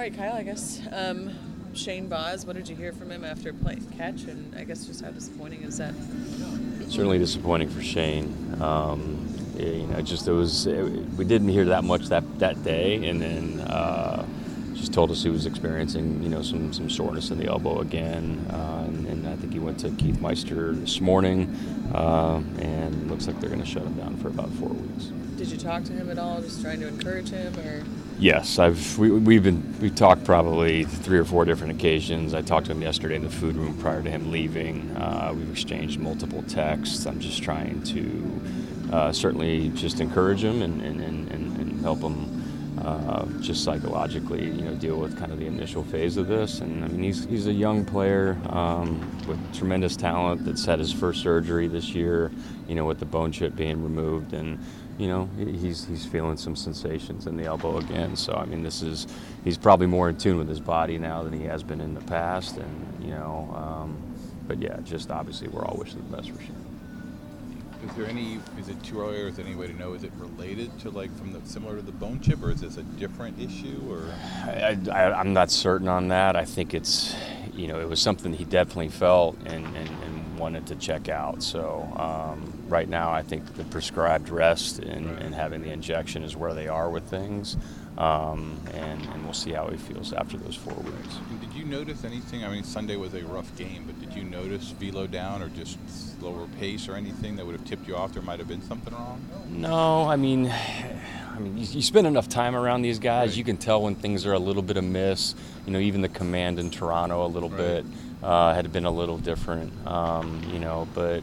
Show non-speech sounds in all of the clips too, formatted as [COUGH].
right, Kyle. I guess um, Shane Baz. What did you hear from him after playing catch? And I guess just how disappointing is that? Certainly disappointing for Shane. Um, you know, just it was it, we didn't hear that much that that day, and then uh, just told us he was experiencing you know some some soreness in the elbow again, uh, and, and, I think he went to Keith Meister this morning, uh, and looks like they're going to shut him down for about four weeks. Did you talk to him at all, just trying to encourage him, or? Yes, I've we, we've been we talked probably three or four different occasions. I talked to him yesterday in the food room prior to him leaving. Uh, we've exchanged multiple texts. I'm just trying to uh, certainly just encourage him and, and, and, and help him uh, just psychologically, you know, deal with kind of the initial phase of this. And I mean, he's he's a young player um, with tremendous talent that's had his first surgery this year, you know, with the bone chip being removed and you know, he's he's feeling some sensations in the elbow again. So I mean, this is he's probably more in tune with his body now than he has been in the past, and you know, um, but yeah, just obviously we're all wishing the best for Shane. Is there any? Is it too early, or is there any way to know? Is it related to like from the similar to the bone chip, or is this a different issue? Or I, I, I'm not certain on that. I think it's, you know, it was something he definitely felt and, and, and wanted to check out. So um, right now, I think the prescribed rest and, and, having the injection is where they are with things. Um, and, and, we'll see how he feels after those four weeks. Did you notice anything? I mean, Sunday was a rough game, but did you notice velo down or just slower pace or anything that would have tipped you off? There might have been something wrong. No, I mean, [SIGHS] I mean, you, you spend enough time around these guys, right. you can tell when things are a little bit amiss. You know, even the command in Toronto a little right. bit uh, had been a little different. Um, you know, but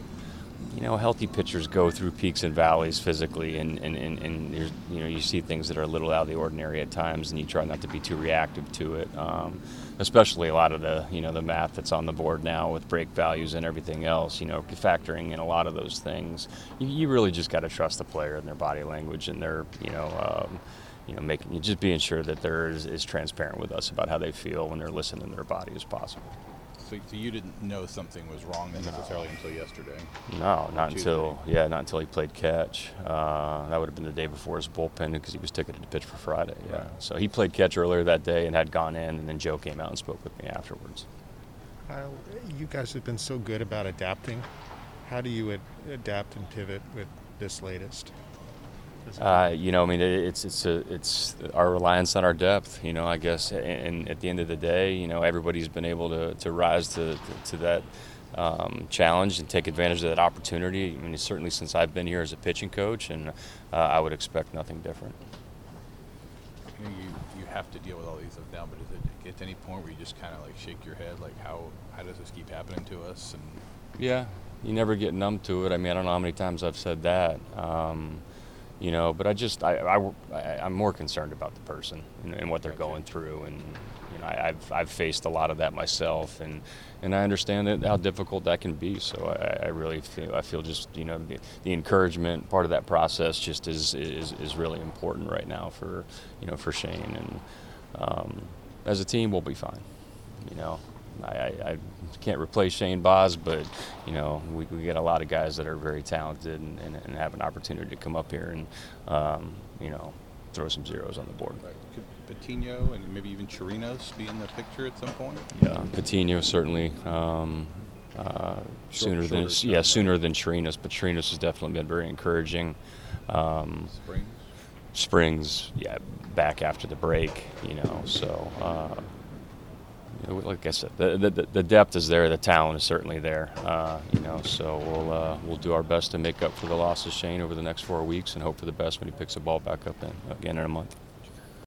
you know, healthy pitchers go through peaks and valleys physically, and, and, and, and you know, you see things that are a little out of the ordinary at times, and you try not to be too reactive to it. Um, especially a lot of the, you know, the math that's on the board now with break values and everything else, you know, factoring in a lot of those things. You, you really just got to trust the player and their body language and their, you know, um, you know, making just being sure that they're as, as transparent with us about how they feel when they're listening to their body as possible. So, so you didn't know something was wrong necessarily until yesterday. No, not until yeah, not until he played catch. Uh, that would have been the day before his bullpen because he was ticketed to pitch for Friday. Yeah, right. so he played catch earlier that day and had gone in, and then Joe came out and spoke with me afterwards. Kyle, you guys have been so good about adapting. How do you ad- adapt and pivot with this latest? Uh, you know, I mean, it's it's a, it's our reliance on our depth. You know, I guess, and, and, at the end of the day, you know, everybody's been able to, to rise to, to, to that um, challenge and take advantage of that opportunity. I mean, certainly since I've been here as a pitching coach, and uh, I would expect nothing different. You, know, you, you have to deal with all these stuff now, but does it get to any point where you just kind of like shake your head, like how how does this keep happening to us? And yeah, you never get numb to it. I mean, I don't know how many times I've said that. Um, you know. But I just I, I am more concerned about the person and, and what they're going through, and you know I, have I've faced a lot of that myself, and and I understand that, how difficult that can be. So I, I really feel I feel just you know the, the, encouragement part of that process just is, is is really important right now for you know for Shane and um, as a team we'll be fine. You know, I, I, can't replace Shane Baz, but you know we, we get a lot of guys that are very talented and, and, and have an opportunity to come up here and um, you know throw some zeros on the board. Could Patino and maybe even Chirinos be in the picture at some point? Yeah, Patino certainly. Um, uh, sooner than yeah, sooner than Chirinos, but Chirinos has definitely been very encouraging. Um, Springs. Springs, yeah, back after the break, you know. So uh, like I said, the, the, the depth is there, the talent is certainly there. Uh, you know, so we'll uh, we'll do our best to make up for the loss of Shane over the next four weeks, and hope for the best when he picks the ball back up in, again in a month.